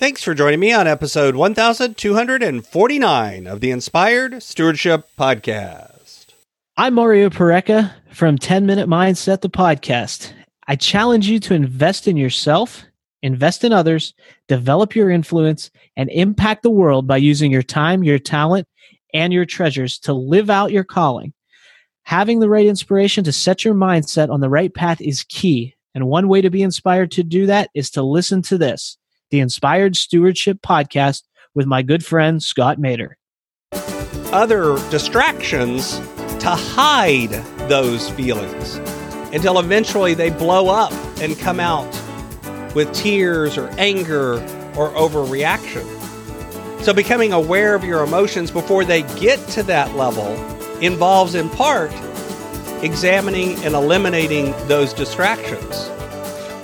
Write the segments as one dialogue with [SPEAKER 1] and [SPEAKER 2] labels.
[SPEAKER 1] Thanks for joining me on episode 1249 of the Inspired Stewardship Podcast.
[SPEAKER 2] I'm Mario Porreca from 10 Minute Mindset, the podcast. I challenge you to invest in yourself, invest in others, develop your influence, and impact the world by using your time, your talent, and your treasures to live out your calling. Having the right inspiration to set your mindset on the right path is key. And one way to be inspired to do that is to listen to this the Inspired Stewardship Podcast with my good friend Scott Maderer.
[SPEAKER 1] Other distractions to hide those feelings until eventually they blow up and come out with tears or anger or overreaction. So, becoming aware of your emotions before they get to that level involves, in part, examining and eliminating those distractions.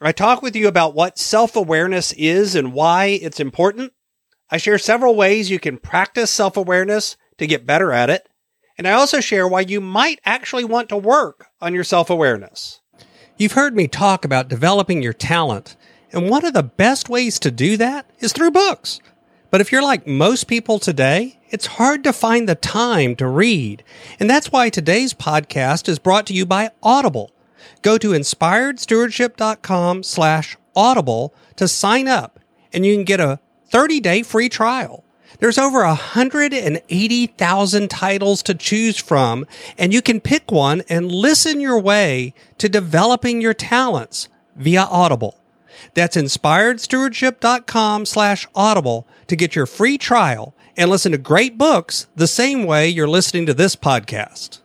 [SPEAKER 1] I talk with you about what self awareness is and why it's important. I share several ways you can practice self awareness to get better at it. And I also share why you might actually want to work on your self awareness.
[SPEAKER 3] You've heard me talk about developing your talent, and one of the best ways to do that is through books. But if you're like most people today, it's hard to find the time to read. And that's why today's podcast is brought to you by Audible. Go to inspiredstewardship.com slash audible to sign up and you can get a 30 day free trial. There's over 180,000 titles to choose from, and you can pick one and listen your way to developing your talents via Audible. That's inspiredstewardship.com slash audible to get your free trial and listen to great books the same way you're listening to this podcast.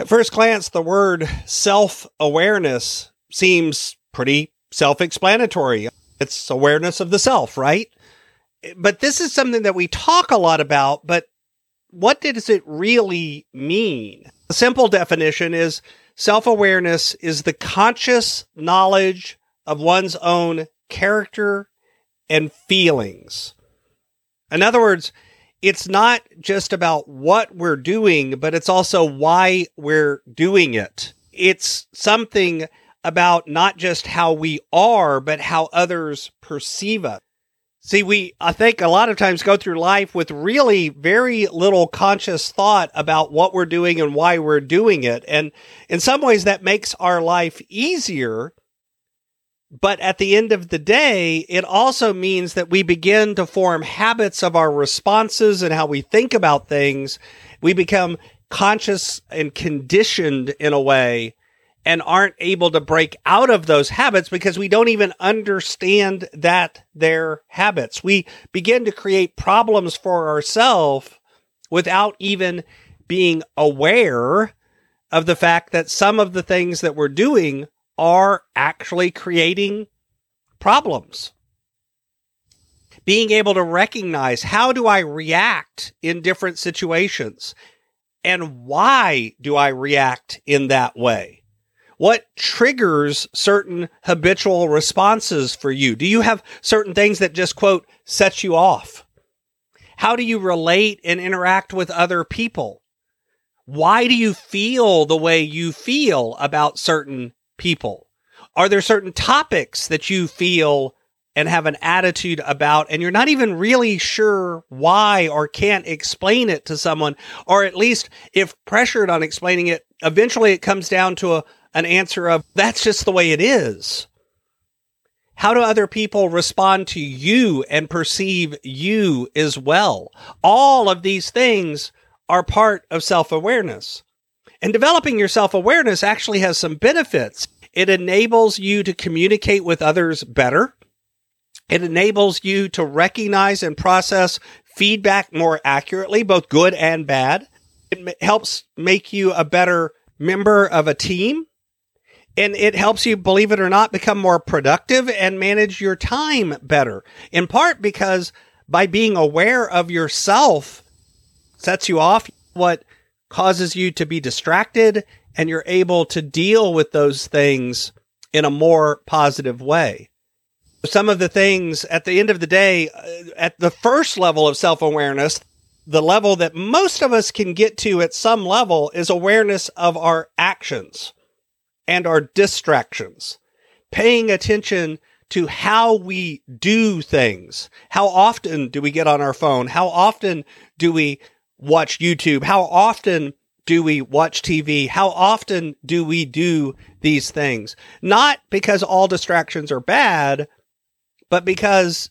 [SPEAKER 1] At first glance, the word self awareness seems pretty self explanatory. It's awareness of the self, right? But this is something that we talk a lot about, but what does it really mean? The simple definition is self awareness is the conscious knowledge of one's own character and feelings. In other words, it's not just about what we're doing, but it's also why we're doing it. It's something about not just how we are, but how others perceive us. See, we, I think a lot of times go through life with really very little conscious thought about what we're doing and why we're doing it. And in some ways that makes our life easier but at the end of the day, it also means that we begin to form habits of our responses and how we think about things. We become conscious and conditioned in a way and aren't able to break out of those habits because we don't even understand that they're habits. We begin to create problems for ourselves without even being aware of the fact that some of the things that we're doing are actually creating problems. Being able to recognize how do I react in different situations and why do I react in that way? What triggers certain habitual responses for you? Do you have certain things that just quote set you off? How do you relate and interact with other people? Why do you feel the way you feel about certain people? Are there certain topics that you feel and have an attitude about, and you're not even really sure why or can't explain it to someone, or at least if pressured on explaining it, eventually it comes down to a, an answer of that's just the way it is. How do other people respond to you and perceive you as well? All of these things are part of self awareness. And developing your self awareness actually has some benefits. It enables you to communicate with others better. It enables you to recognize and process feedback more accurately, both good and bad. It helps make you a better member of a team. And it helps you, believe it or not, become more productive and manage your time better. In part because by being aware of yourself sets you off what causes you to be distracted and you're able to deal with those things in a more positive way. Some of the things at the end of the day, uh, at the first level of self awareness, the level that most of us can get to at some level is awareness of our actions and our distractions, paying attention to how we do things. How often do we get on our phone? How often do we watch YouTube? How often do we watch TV? How often do we do these things? Not because all distractions are bad, but because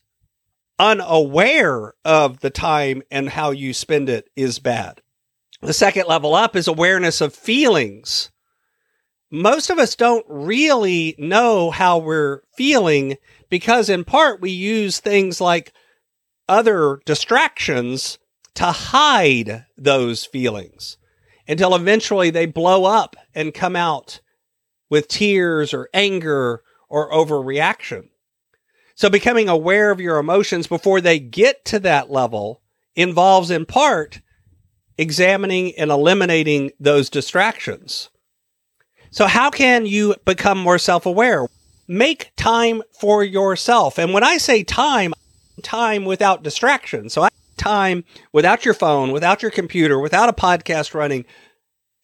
[SPEAKER 1] unaware of the time and how you spend it is bad. The second level up is awareness of feelings. Most of us don't really know how we're feeling because, in part, we use things like other distractions to hide those feelings until eventually they blow up and come out with tears or anger or overreaction. So becoming aware of your emotions before they get to that level involves in part examining and eliminating those distractions. So how can you become more self-aware? Make time for yourself. And when I say time, time without distraction. So I time without your phone, without your computer, without a podcast running,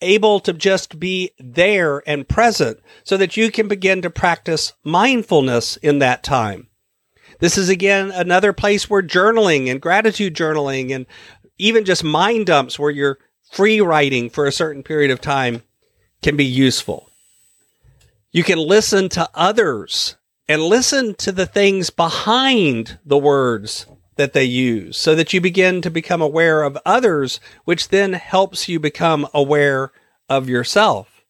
[SPEAKER 1] able to just be there and present so that you can begin to practice mindfulness in that time. This is again another place where journaling and gratitude journaling and even just mind dumps where you're free writing for a certain period of time can be useful. You can listen to others and listen to the things behind the words that they use so that you begin to become aware of others, which then helps you become aware of yourself.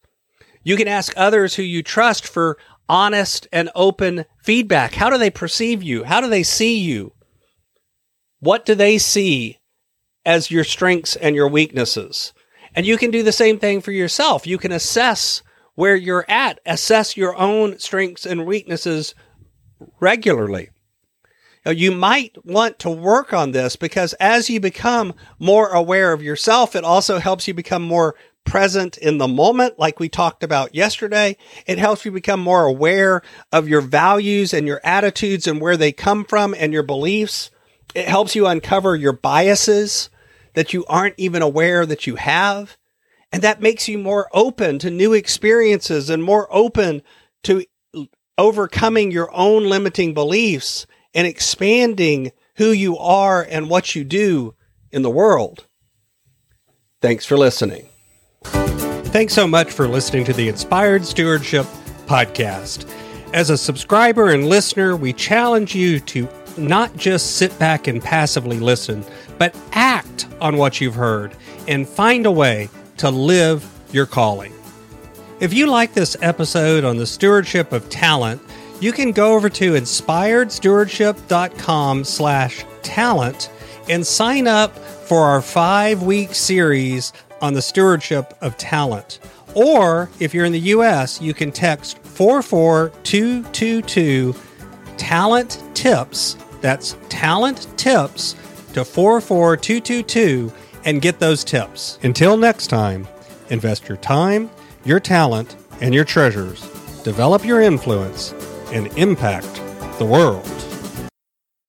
[SPEAKER 1] You can ask others who you trust for honest and open feedback. How do they perceive you? How do they see you? What do they see as your strengths and your weaknesses? And you can do the same thing for yourself. You can assess where you're at, assess your own strengths and weaknesses regularly. You might want to work on this because as you become more aware of yourself, it also helps you become more present in the moment, like we talked about yesterday. It helps you become more aware of your values and your attitudes and where they come from and your beliefs. It helps you uncover your biases that you aren't even aware that you have. And that makes you more open to new experiences and more open to overcoming your own limiting beliefs and expanding who you are and what you do in the world. Thanks for listening.
[SPEAKER 3] Thanks so much for listening to the Inspired Stewardship Podcast. As a subscriber and listener, we challenge you to not just sit back and passively listen, but act on what you've heard and find a way to live your calling. If you like this episode on the stewardship of talent, you can go over to inspiredstewardship.com slash talent and sign up for our five-week series on the stewardship of talent. Or if you're in the US, you can text 44222 talent tips. That's talent tips to 44222 and get those tips. Until next time, invest your time, your talent, and your treasures. Develop your influence and impact the world.